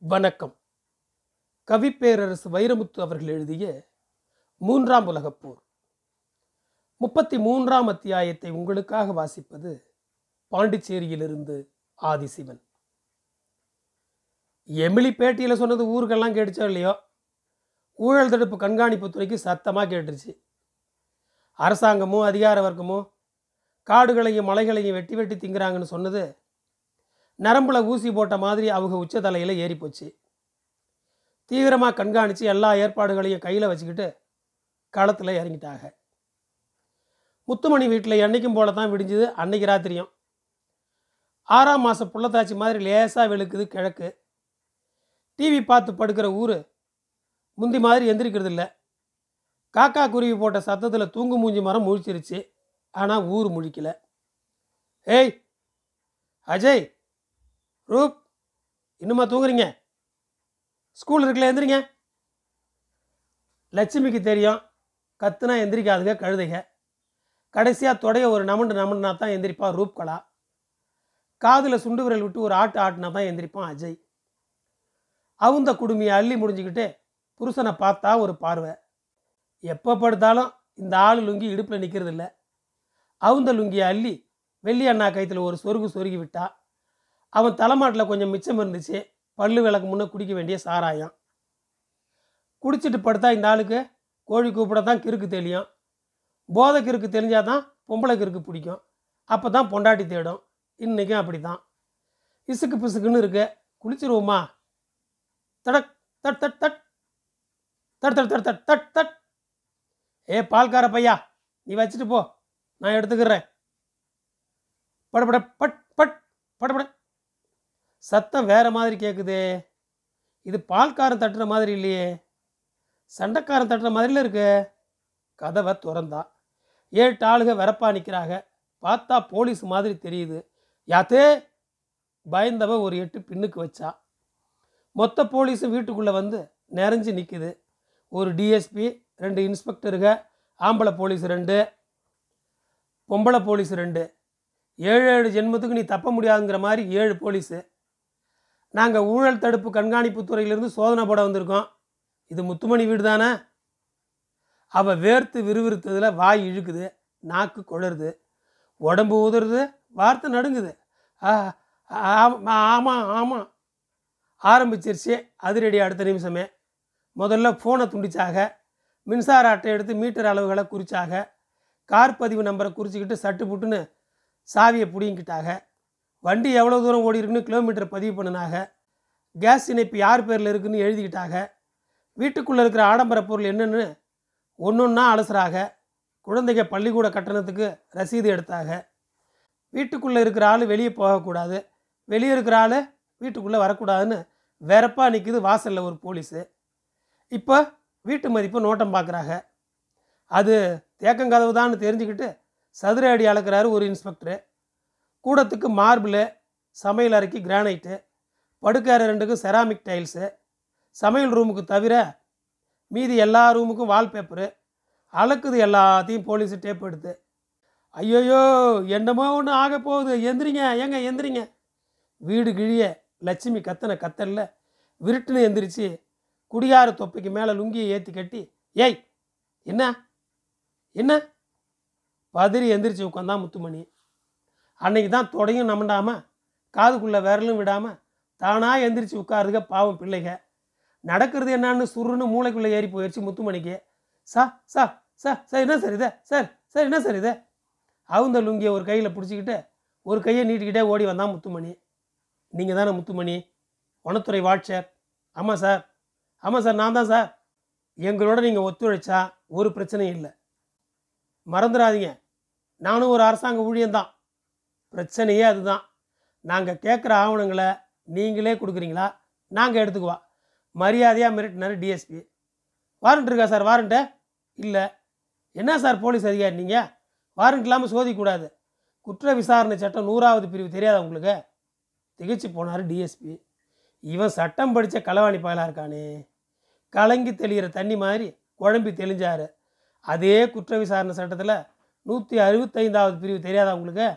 வணக்கம். கவிப்பேரரசு வைரமுத்து அவர்கள் எழுதிய மூன்றாம் உலகப் போர். முப்பத்தி மூன்றாம் அத்தியாயத்தை உங்களுக்காக வாசிப்பது பாண்டிச்சேரியிலிருந்து ஆதிசிவன். எமிலி பேட்டியில் சொன்னது ஊருக்கெல்லாம் கேட்டுச்சோ இல்லையோ? ஊழல் தடுப்பு கண்காணிப்பு துறைக்கு சத்தமாக கேட்டுருச்சு. அரசாங்கமும் அதிகார வர்க்கமும் காடுகளையும் மலைகளையும் வெட்டி வெட்டி திங்கிறாங்கன்னு சொன்னது நரம்புல ஊசி போட்ட மாதிரி அவங்க உச்ச தலையில் ஏறிப்போச்சு. தீவிரமாக கண்காணித்து எல்லா ஏற்பாடுகளையும் கையில் வச்சுக்கிட்டு களத்தில் இறங்கிட்டாங்க. முத்துமணி வீட்டில் என்னைக்கும் போல தான் விடிஞ்சுது அன்னைக்கு ராத்திரியும். ஆறாம் மாதம் புள்ளத்தாச்சி மாதிரி லேசாக வெளுக்குது கிழக்கு. டிவி பார்த்து படுக்கிற ஊர் முந்தி மாதிரி எந்திரிக்கிறது இல்லை. காக்கா குருவி போட்ட சத்தத்தில் தூங்கு மூஞ்சி மரம் முழிச்சிருச்சு. ஆனால் ஊர் முழிக்கல. ஏய் அஜய் ரூப் இன்னுமா தூங்குறீங்க? ஸ்கூல் இருக்குல்ல எந்திரிங்க. லட்சுமிக்கு தெரியும். கத்துனா எந்திரிக்காதுங்க கழுதைங்க. கடைசியாக தொடைய ஒரு நமண்டு நமண்டுனா தான் எந்திரிப்பா ரூப்கலா காதில் சுண்டு விரல் விட்டு ஒரு ஆட்டு ஆட்டினா தான் எந்திரிப்பான் அஜய். அவுந்த குடுமியை அள்ளி முடிஞ்சுக்கிட்டு புருஷனை பார்த்தா ஒரு பார்வை. எப்போ படுத்தாலும் இந்த ஆள் லுங்கி இடுப்பில் நிற்கிறது இல்லை அவுந்த லுங்கியை அள்ளி வெள்ளி அண்ணா கைத்தில் ஒரு சொருகு சொருகி விட்டா அவன் தலைமாட்டில் கொஞ்சம் மிச்சம் இருந்துச்சு. பல்லு விளக்கு முன்னே குடிக்க வேண்டிய சாராயம். குடிச்சிட்டு படுத்தா இந்த ஆளுக்கு கோழி கூப்பிட தான் கிறுக்கு தெரியும் போதை கிறுக்கு தெரிஞ்சால் தான் பொம்பளை கிறுக்கு பிடிக்கும். அப்போ தான் பொண்டாட்டி தேடும். இன்றைக்கும் அப்படி தான் இசுக்கு பிசுக்குன்னு இருக்கு. குளிச்சிருவோமா? தடக் தட் தட் தட். தட் தட் தட் தட் தட் தட். ஏ பால்கார பையா நீ வச்சுட்டு போ. நான் எடுத்துக்கிறேன். படபட பட் பட் படபட சத்தம் வேறு மாதிரி கேட்குதே இது பால்காரன் தட்டுற மாதிரி இல்லையே. சண்டைக்காரன் தட்டுற மாதிரில இருக்கு. கதவை திறந்தா. ஏழு ஆளுக வரப்பா நிற்கிறாங்க பார்த்தா போலீஸ் மாதிரி தெரியுது. யாத்தே? பயந்தவ ஒரு எட்டு பின்னுக்கு வச்சா. மொத்த போலீஸும் வீட்டுக்குள்ளே வந்து நிறைஞ்சு நிற்குது ஒரு டிஎஸ்பி ரெண்டு இன்ஸ்பெக்டருங்க ஆம்பளை போலீஸ் ரெண்டு பொம்பளை போலீஸ் ரெண்டு. ஏழு ஏழு ஜென்மத்துக்கு நீ தப்ப முடியாதுங்கிற மாதிரி ஏழு போலீஸு. நாங்கள் ஊழல் தடுப்பு கண்காணிப்பு துறையிலிருந்து சோதனை போட வந்திருக்கோம். இது முத்துமணி வீடு தானே? அவள் வேர்த்து விறுவிறுத்ததில் வாய் இழுக்குது நாக்கு குளருது உடம்பு உதறுது வார்த்தை நடுங்குது. ஆ ஆமாம் ஆமாம் ஆமாம் ஆரம்பிச்சிருச்சு அதிரடி அடுத்த நிமிஷமே. முதல்ல ஃபோனை துண்டிச்சாக மின்சார அட்டை எடுத்து மீட்டர் அளவுகளை குறிச்சாக கார் பதிவு நம்பரை குறிச்சிக்கிட்டு சட்டு புட்டுன்னு சாவியை பிடிங்கிட்டாக வண்டி எவ்வளோ தூரம் ஓடி இருக்குன்னு கிலோமீட்டர் பதிவு பண்ணினாக கேஸ் இணைப்பு யார் பேரில் இருக்குன்னு எழுதிக்கிட்டாக வீட்டுக்குள்ளே இருக்கிற ஆடம்பர பொருள் என்னென்னு ஒன்று ஒன்றா அலசுறாக குழந்தைங்க பள்ளிக்கூட கட்டணத்துக்கு ரசீது எடுத்தாக வீட்டுக்குள்ளே இருக்கிற ஆள் வெளியே போகக்கூடாது. வெளியே இருக்கிற ஆள் வீட்டுக்குள்ளே வரக்கூடாதுன்னு வெறப்பாக நிற்கிது வாசலில் ஒரு போலீஸு. இப்போ வீட்டு மதிப்பு நோட்டம் பார்க்குறாங்க அது தேக்கங்கதவு தான் தெரிஞ்சுக்கிட்டு சதுர அடி அளக்கிறாரு ஒரு இன்ஸ்பெக்டரு கூடத்துக்கு மார்பிள் சமையல் அறைக்கு கிரானைட்டு படுக்கறை ரெண்டுக்கு செராமிக் டைல்ஸு சமையல் ரூமுக்கு தவிர மீதி எல்லா ரூமுக்கும் வால்பேப்பரு அளக்குது எல்லாத்தையும் போலீஸு டேப் எடுத்து ஐயோயோ என்னமோ ஒன்று ஆக போகுது எந்திரிங்க ஏங்க எந்திரிங்க. வீடு கிழிய லட்சுமி கத்தனை கத்தல்ல விருட்டுன்னு எந்திரிச்சு குடியார தொப்பைக்கு மேலே லுங்கியை ஏற்றி கட்டி ஏய் என்ன? என்ன? பதறி எந்திரிச்சு உட்காந்தான் முத்துமணி. அன்னைக்கு தான் தொடையும் நமண்டாமல் காதுக்குள்ளே விரலும் விடாமல் தானாக எந்திரிச்சு உட்காருதுக பாவம் பிள்ளைங்க நடக்கிறது என்னான்னு சுருன்னு மூளைக்குள்ளே ஏறி போயிடுச்சு முத்துமணிக்கு. சா சா சா சார் என்ன சார் இது? சார் சார் என்ன சார் இது? அவுந்த லுங்கியை ஒரு கையில் பிடிச்சிக்கிட்டு ஒரு கையை நீட்டிக்கிட்டே ஓடி வந்தான் முத்துமணி. நீங்கள் தானே முத்துமணி? வனத்துறை வாட்சர் ஆமாம் சார். ஆமாம் சார் நான் தான் சார். எங்களோட நீங்கள் ஒத்துழைச்சா ஒரு பிரச்சனையும் இல்லை. மறந்துடாதீங்க. நானும் ஒரு அரசாங்க ஊழியம்தான். பிரச்சனையே அதுதான். நாங்கள் கேட்குற ஆவணங்களை நீங்களே கொடுக்குறீங்களா? நாங்கள் எடுத்துக்குவா. மரியாதையாக மிரட்டினார் டிஎஸ்பி வாரண்ட் இருக்கா சார்? வாரண்ட்டு இல்லை. என்ன சார் போலீஸ் அதிகாரி நீங்கள் வாரண்ட் இல்லாமல் சோதிக்கூடாது குற்ற விசாரணை சட்டம் நூறாவது பிரிவு தெரியாதா உங்களுக்கு? திகைச்சு போனார் டிஎஸ்பி இவன் சட்டம் படித்த களவாணி பயலாக இருக்கானே. கலங்கி தெளிகிற தண்ணி மாதிரி குழம்பி தெளிஞ்சார். அதே குற்ற விசாரணை சட்டத்தில் நூற்றி அறுபத்தைந்தாவது பிரிவு தெரியாதா உங்களுக்கு?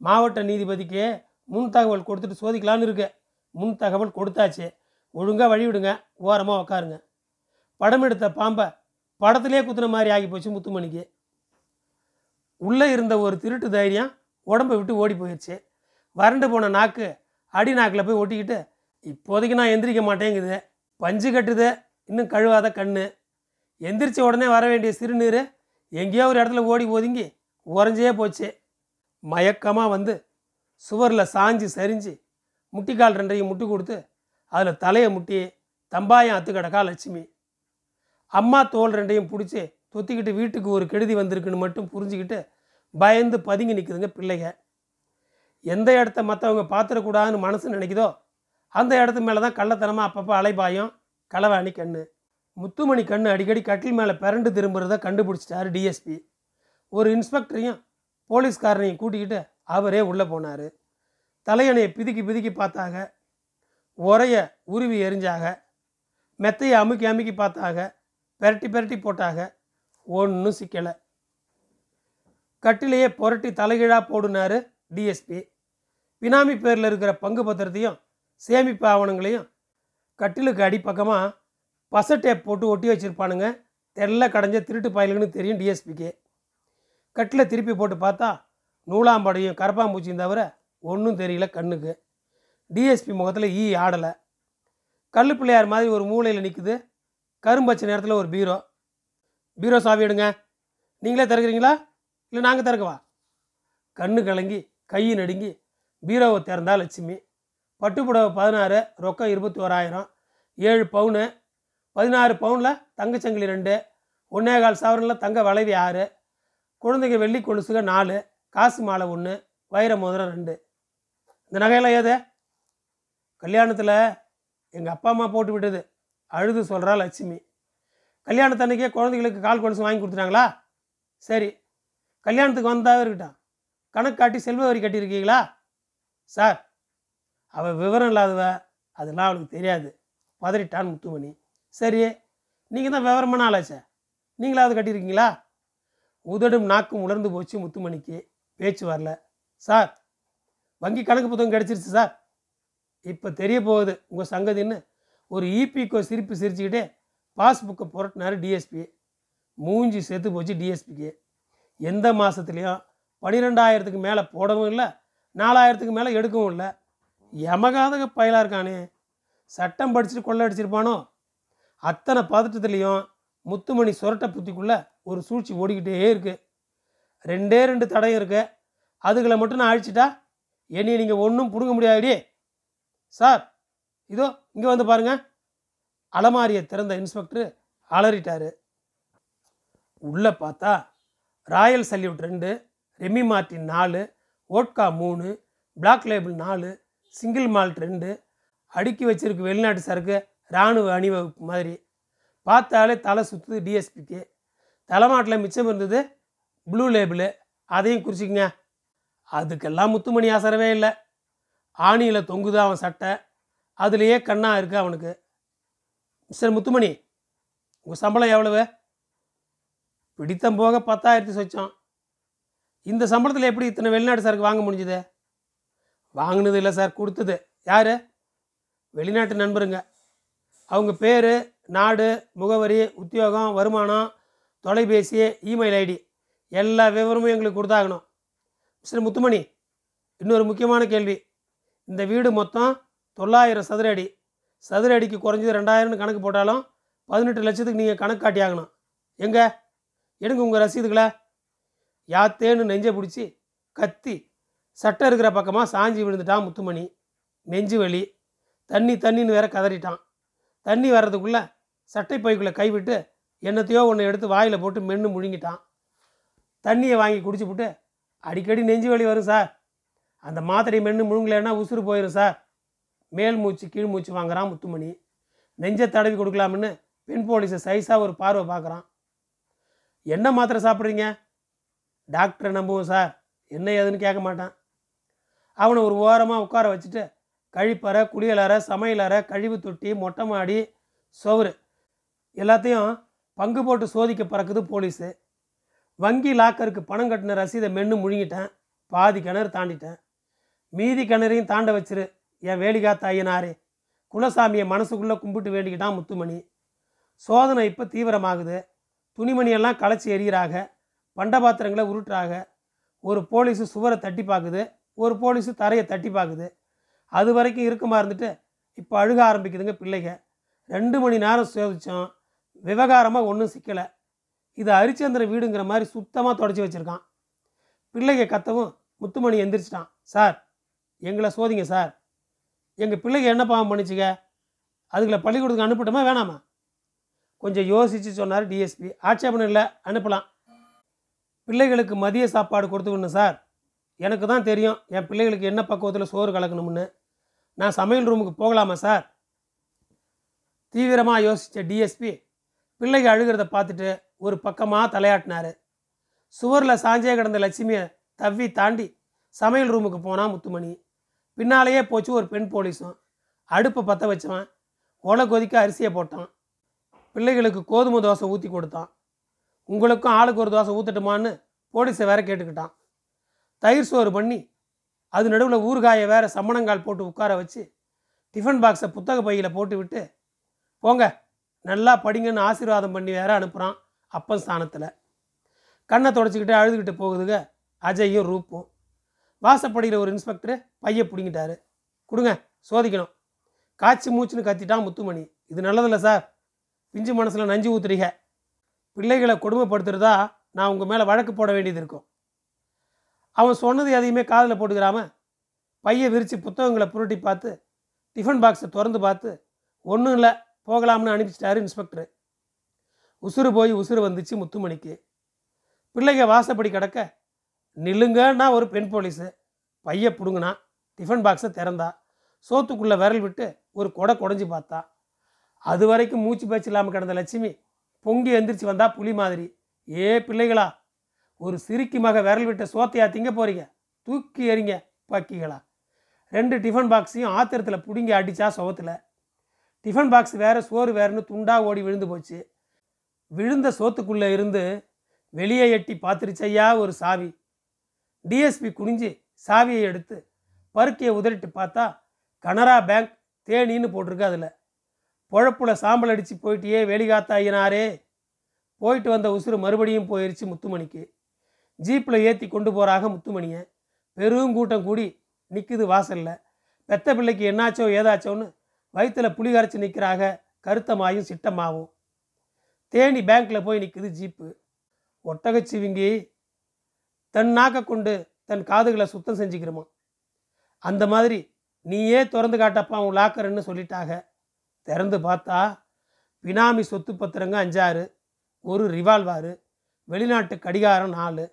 மாவட்ட நீதிபதிக்கு முன் தகவல் கொடுத்துட்டு சோதிக்கலான்னு இருக்கு முன் தகவல் கொடுத்தாச்சு. ஒழுங்காக வழி விடுங்க ஓரமாக உக்காருங்க. படம் எடுத்த பாம்பை படத்திலே குத்துன மாதிரி ஆகி போச்சு முத்துமணிக்கு. உள்ளே இருந்த ஒரு திருட்டு தைரியம் உடம்பை விட்டு ஓடி போயிடுச்சு வறண்டு போன நாக்கு அடி நாக்கில் போய் ஒட்டிக்கிட்டு இப்போதைக்கு நான் எந்திரிக்க மாட்டேங்குது. பஞ்சு கட்டுது. இன்னும் கழுவாத கண்ணு. எந்திரிச்ச உடனே வர வேண்டிய சிறுநீர் எங்கேயோ ஒரு இடத்துல ஓடி ஒதுங்கி உறைஞ்சே போச்சு. மயக்கமாக வந்து சுவரில் சாஞ்சு சரிஞ்சு முட்டிக்கால் ரெண்டையும் முட்டி கொடுத்து அதில் தலையை முட்டி தம்பாயம் அத்து கிடக்கா லட்சுமி. அம்மா தோல் ரெண்டையும் பிடிச்சி தொத்திக்கிட்டு வீட்டுக்கு ஒரு கெடுதி வந்திருக்குன்னு மட்டும் புரிஞ்சுக்கிட்டு பயந்து பதுங்கி நிற்குதுங்க பிள்ளைங்க எந்த இடத்த மற்றவங்க பார்த்துடக்கூடாதுன்னு மனசு நினைக்குதோ அந்த இடத்து மேலே தான் கள்ளத்தனமாக அப்பப்போ அலைபாயம் களவாணி கண்ணு. முத்துமணி கண்ணு அடிக்கடி கட்டில் மேலே பிறண்டு திரும்புறத கண்டுபிடிச்சிட்டாரு டிஎஸ்பி ஒரு இன்ஸ்பெக்டரையும் போலீஸ்காரனையும் கூட்டிக்கிட்டு அவரே உள்ளே போனார். தலையணையை பிதுக்கி பிதுக்கி பார்த்தாங்க உரைய உருவி எரிஞ்சாக. மெத்தையை அமுக்கி அமுக்கி பார்த்தாங்க பெரட்டி பெரட்டி போட்டாங்க ஒன்றும் சிக்கலை. கட்டிலேயே புரட்டி தலைகீழாக போடுனாரு டிஎஸ்பி பினாமி பேரில் இருக்கிற பங்கு பத்திரத்தையும் சேமிப்பு ஆவணங்களையும் கட்டிலுக்கு அடிப்பக்கமாக பச டேப் போட்டு ஒட்டி வச்சுருப்பானுங்க. தெல்ல கடைஞ்ச திருட்டு பயலுன்னு தெரியும் டிஎஸ்பிக்கு கட்டில் திருப்பி போட்டு பார்த்தா நூலாம்படையும் கரப்பாம்பூச்சியும் தவிர ஒன்றும் தெரியல கண்ணுக்கு. டிஎஸ்பி முகத்தில் ஈ e ஆடலை. கல் பிள்ளையார் மாதிரி ஒரு மூலையில் நிற்குது கரும்பச்சை நேரத்தில் ஒரு பீரோ. பீரோ சாவி எடுங்க. நீங்களே திறக்கிறீங்களா? இல்லை நாங்கள் திறக்கவா? கண்ணு கலங்கி கை நடுங்கி பீரோவை திறந்தா லட்சுமி. பட்டுப்புடவை பதினாறு ரொக்கம் இருபத்தி ஓராயிரம் ஏழு பவுனு. பதினாறு பவுனில் தங்கச்சங்கிலி ரெண்டு. ஒன்றே கால் சவரனில் தங்க வளைவி ஆறு. குழந்தைங்க வெள்ளி கொலுசுக நாலு காசு மாலை ஒன்று வைர மோதிரம் ரெண்டு. இந்த நகையெல்லாம் ஏது? கல்யாணத்தில் எங்கள் அப்பா அம்மா போட்டு விட்டது. அழுது சொல்கிறா லட்சுமி. கல்யாணத்தன்னைக்கே குழந்தைகளுக்கு கால் கொலுசு வாங்கி கொடுத்துட்டாங்களா? சரி. கல்யாணத்துக்கு வந்தாவே இருக்கட்டும். கணக்கு காட்டி செல்வ வரி கட்டியிருக்கீங்களா? சார் அவள் விவரம் இல்லாதவ அதெல்லாம் அவளுக்கு தெரியாது. பதறிட்டான் முத்துமணி. சரி நீங்கள் தான் விவரமான ஆளாச்சே நீங்களாவது கட்டியிருக்கீங்களா? உதடும் நாக்கும் உலர்ந்து போச்சு முத்துமணிக்கு. பேச்சு வரல. சார் வங்கி கணக்கு புத்தகம் கிடச்சிருச்சு சார். இப்போ தெரிய போகுது உங்கள் சங்கதின்னு ஒரு இபிக்கோ சிரிப்பு சிரிச்சுக்கிட்டே பாஸ்புக்கை புரட்டினார் டிஎஸ்பி மூஞ்சி செத்து போச்சு டிஎஸ்பிக்கு எந்த மாதத்துலேயும் பன்னிரெண்டாயிரத்துக்கு மேலே போடவும் இல்லை நாலாயிரத்துக்கு மேலே எடுக்கவும் இல்லை. எமகாதக பயலாக இருக்கானே. சட்டம் படிச்சுட்டு கொள்ளை அடிச்சிருப்பானோ? அத்தனை பதட்டத்துலேயும் முத்துமணி சொரட்டை புத்திக்குள்ளே ஒரு சூழ்ச்சி ஓடிக்கிட்டே இருக்கு. ரெண்டே ரெண்டு தடையும் இருக்கு. அதுகளை மட்டும் நான் அழிச்சிட்டா என்னை நீங்கள் ஒன்றும் பிடுங்க முடியாதே சார் இதோ இங்கே வந்து பாருங்க. அலமாரியை திறந்த இன்ஸ்பெக்டர் அலறிட்டாரு. உள்ளே பார்த்தா ராயல் சல்யூட் ரெண்டு ரெமி மார்டின் நாலு ஓட்கா மூணு பிளாக் லேபிள் நாலு சிங்கிள் மால்ட் ரெண்டு அடுக்கி வச்சிருக்கு வெளிநாட்டு சரக்கு இராணுவ அணிவகுப்பு மாதிரி. பார்த்தாலே தலை சுற்றுது டிஎஸ்பிக்கு தலைமாட்டில் மிச்சம் இருந்தது ப்ளூ லேபிளு அதையும் குறிச்சிக்கங்க. அதுக்கெல்லாம் முத்துமணி அசரவே இல்லை. ஆணியில் தொங்குது அவன் சட்டை. அதுலேயே கண்ணாக இருக்கு அவனுக்கு. மிஸ்டர் முத்துமணி உங்கள் சம்பளம் எவ்வளவு? பிடித்தம் போக பத்தாயிரத்தி சொச்சம். இந்த சம்பளத்தில் எப்படி இத்தனை வெளிநாட்டு சாருக்கு வாங்க முடிஞ்சுது? வாங்கினது இல்லை சார் கொடுத்தது. யார்? வெளிநாட்டு நண்பருங்க. அவங்க பேர் நாடு முகவரி உத்தியோகம் வருமானம் தொலைபேசி இமெயில் ஐடி எல்லா விவரமும் எங்களுக்கு கொடுத்தாகணும். மிஸ்டர் முத்துமணி இன்னொரு முக்கியமான கேள்வி. இந்த வீடு மொத்தம் தொள்ளாயிரம் சதுர அடி. சதுர அடிக்கு குறைஞ்சது ரெண்டாயிரம்னு கணக்கு போட்டாலும் பதினெட்டு லட்சத்துக்கு நீங்கள் கணக்கு காட்டி ஆகணும் எடுங்க உங்கள் ரசீதுகளை. யாத்தேன்னு நெஞ்சை பிடிச்சி கத்தி சட்டை இருக்கிற பக்கமாக சாஞ்சி விழுந்துட்டான் முத்துமணி. நெஞ்சு வலி. தண்ணி தண்ணின்னு வேற கதறிட்டான். தண்ணி வர்றதுக்குள்ளே சட்டை பைக்குள்ளே கைவிட்டு என்னத்தையோ ஒன்று எடுத்து வாயில் போட்டு மென்று முழுங்கிட்டான். தண்ணியை வாங்கி குடிச்சுப்புட்டு அடிக்கடி நெஞ்சு வலி வரும் சார். அந்த மாத்திரை மென்று முழுங்கலைன்னா உசுறு போயிடும் சார். மேல் மூச்சு கீழ் மூச்சு வாங்குறான் முத்துமணி. நெஞ்சை தடவி கொடுக்கலாம்னு பெண் போலீஸை சைஸாக ஒரு பார்வை பார்க்குறான். என்ன மாத்திரை சாப்பிட்றீங்க? டாக்டரை நம்புவோம் சார். என்ன ஏதுன்னு கேட்க மாட்டான். அவனை ஒரு ஓரமாக உட்கார வச்சுட்டு கழிப்பறை குளியலறை சமையலறை கழிவு தொட்டி மொட்டை மாடி சுவரு எல்லாத்தையும் பங்கு போட்டு சோதிக்க பறக்குது போலீஸு. வங்கி லாக்கருக்கு பணம் கட்டின ரசீதை மென்று முழுங்கிட்டேன். பாதி கிணறு தாண்டிட்டேன். மீதி கிணறையும் தாண்ட வச்சிரு. என் வேலிகாத்த ஐயனாரே. குலசாமியை மனசுக்குள்ளே கும்பிட்டு வேண்டிக்கிட்டான் முத்துமணி. சோதனை இப்போ தீவிரமாகுது. துணிமணியெல்லாம் களைச்சி எறிகிறாங்க பண்டபாத்திரங்களை உருட்டுறாக. ஒரு போலீஸு சுவரை தட்டி பார்க்குது ஒரு போலீஸு தரையை தட்டி பார்க்குது அது வரைக்கும் இருக்குமா இருந்துட்டு இப்போ அழுக ஆரம்பிக்குதுங்க பிள்ளைங்க ரெண்டு மணி நேரம் சோதித்தோம் விவகாரமாக ஒன்றும் சிக்கலை. இது ஹரிச்சந்திர வீடுங்கிற மாதிரி சுத்தமாக தொடச்சி வச்சுருக்கான். பிள்ளைங்க கத்தவும் முத்துமணி எந்திரிச்சிட்டான். சார் எங்களை சோதிங்க சார். எங்கள் பிள்ளைங்க என்ன பாவம் பண்ணிச்சுங்க? அதுங்களை பள்ளிக்கூடத்துக்கு அனுப்பட்டுமா வேணாமா? கொஞ்சம் யோசித்து சொன்னார் டிஎஸ்பி ஆட்சேபணம் இல்லை அனுப்பலாம். பிள்ளைகளுக்கு மதிய சாப்பாடு கொடுத்துக்கணும் சார். எனக்கு தான் தெரியும் என் பிள்ளைகளுக்கு என்ன பக்குவத்தில் சோறு கலக்கணும்னு. நான் சமையல் ரூமுக்கு போகலாமா சார்? தீவிரமாக யோசித்த டிஎஸ்பி பிள்ளைங்க அழுகிறத பார்த்துட்டு ஒரு பக்கமாக தலையாட்டினார். சுவரில் சாஞ்சே கிடந்த லட்சுமியை தவ்வி தாண்டி சமையல் ரூமுக்கு போனான் முத்துமணி. பின்னாலேயே போச்சு ஒரு பெண் போலீஸும் அடுப்பை பற்ற வச்சவன் ஒலை கொதிக்க அரிசியை போட்டான். பிள்ளைகளுக்கு கோதுமை தோசை ஊற்றி கொடுத்தான். உங்களுக்கும் ஆளுக்கு ஒரு தோசை ஊற்றட்டுமான்னு போலீஸை வேற கேட்டுக்கிட்டான். தயிர் சோறு பண்ணி அது நடுவில் ஊறுகாயை வேற சம்மணங்கால் போட்டு உட்கார வச்சு டிஃபன் பாக்ஸை புத்தக பையில் போட்டு விட்டு போங்க நல்லா படிங்கன்னு ஆசீர்வாதம் பண்ணி வேற அனுப்புகிறான் அப்பன் ஸ்தானத்தில். கண்ணை தொடச்சிக்கிட்டு அழுதுகிட்டு போகுதுங்க அஜயும் ரூப்பும். வாசப்படுகிற ஒரு இன்ஸ்பெக்டர் பைய பிடிங்கிட்டாரு. கொடுங்க சோதிக்கணும். காய்ச்சி மூச்சுன்னு கத்திட்டான் முத்துமணி. இது நல்லதில்ல சார். பிஞ்சு மனசில் நஞ்சு ஊத்துறீங்க. பிள்ளைகளை கொடுமைப்படுத்துறதா நான் உங்கள் மேலே வழக்கு போட வேண்டியது இருக்கும். அவன் சொன்னது எதையுமே காதில் போட்டுக்கிறாம பையை விரித்து புத்தகங்களை புரட்டி பார்த்து டிஃபன் பாக்ஸை திறந்து பார்த்து ஒன்றும் இல்லை. போகலாம்னு அனுப்பிச்சிட்டாரு இன்ஸ்பெக்டர். உசுறு போய் உசுறு வந்துச்சு முத்துமணிக்கு. பிள்ளைங்க வாசப்படி கிடக்க நில்லுங்கன்னா ஒரு பெண் போலீஸு. பைய பிடுங்கினா டிஃபன் பாக்ஸை திறந்தா சோத்துக்குள்ளே விரல் விட்டு ஒரு கொடை குடஞ்சி பார்த்தா. அது வரைக்கும் மூச்சு பேச்சு இல்லாமல் கிடந்த லட்சுமி பொங்கி எந்திரிச்சு வந்தா புலி மாதிரி. ஏ பிள்ளைகளா ஒரு சிரிக்கு மக விரல் விட்ட சோத்தையா திங்க போறீங்க? தூக்கி எறிங்க பக்கிகளா? ரெண்டு டிஃபன் பாக்ஸையும் ஆத்திரத்தில் பிடுங்கி அடித்தா சுவத்தில் டிஃபன் பாக்ஸ் வேறு சோறு வேறுனு துண்டாக ஓடி விழுந்து போச்சு. விழுந்த சோத்துக்குள்ளே இருந்து வெளியே எட்டி பார்த்துருச்சையா ஒரு சாவி. டிஎஸ்பி குனிஞ்சு சாவியை எடுத்து பருக்கையை உதறிட்டு பார்த்தா கனரா பேங்க் தேனின்னு போட்டிருக்கு அதில். பொழப்புல சாம்பல் அடித்து போயிட்டியே வேலிகாத்தாயினாரே. போயிட்டு வந்த உசுறு மறுபடியும் போயிருச்சு முத்துமணிக்கு. ஜீப்பில் ஏற்றி கொண்டு போகிறாக முத்துமணியை. பெரும் கூட்டம் கூடி நிற்குது வாசலில். பெத்த பிள்ளைக்கு என்னாச்சோ ஏதாச்சோன்னு வயிற்றுல புளி கரைச்சி நிற்கிறாங்க கருத்தமாயும் சிட்டமாகவும் தேனி பேங்க்கில் போய் நிற்குது ஜீப்பு. ஒட்டகச்சிவிங்கி தன் நாக்க கொண்டு தன் காதுகளை சுத்தம் செஞ்சுக்கிறோமா அந்த மாதிரி நீயே திறந்து காட்டப்பா உன் லாக்கர்ன்னு சொல்லிட்டாக. திறந்து பார்த்தா பினாமி சொத்து பத்திரங்க அஞ்சாறு ஒரு ரிவால்வாரு வெளிநாட்டு கடிகாரம் நாலு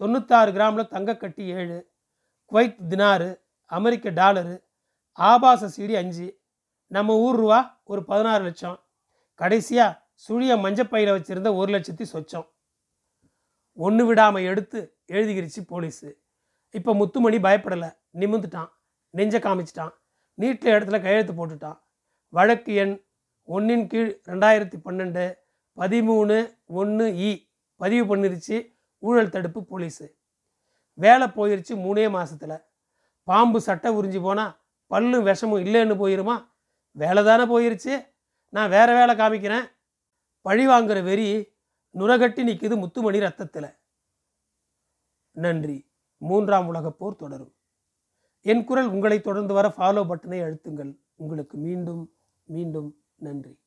தொண்ணூத்தாறு கிராமில் தங்கக்கட்டி ஏழு குவைத் தினாரு அமெரிக்க டாலரு ஆபாச சீடி அஞ்சு நம்ம ஊர் ரூபா ஒரு பதினாறு லட்சம். கடைசியாக சுழிய மஞ்சப்பையில் வச்சுருந்த ஒரு லட்சத்தி சொச்சம். ஒன்று விடாமல் எடுத்து எழுதிக்கிருச்சு போலீஸு. இப்போ முத்துமணி பயப்படலை. நிமிந்துட்டான் நெஞ்ச காமிச்சிட்டான். நீட்டில் இடத்துல கையெழுத்து போட்டுட்டான். வழக்கு எண் ஒன்றின் கீழ் ரெண்டாயிரத்தி பன்னெண்டு பதிமூணு ஒன்று இ பதிவு பண்ணிருச்சு ஊழல் தடுப்பு போலீஸு. வேலை போயிருச்சு மூணே மாதத்தில் பாம்பு சட்டை உறிஞ்சி போனால் பல்லும் விஷமும் இல்லைன்னு போயிருமா? வேலை தானே போயிருச்சு. நான் வேற வேலை காமிக்கிறேன். பழி வாங்குற வெறி நுரகட்டி நிற்குது முத்துமணி ரத்தத்தில். நன்றி. மூன்றாம் உலகப் போர் தொடரும். என் குரல் உங்களை தொடர்ந்து வர ஃபாலோ பட்டனை அழுத்துங்கள். உங்களுக்கு மீண்டும் மீண்டும் நன்றி.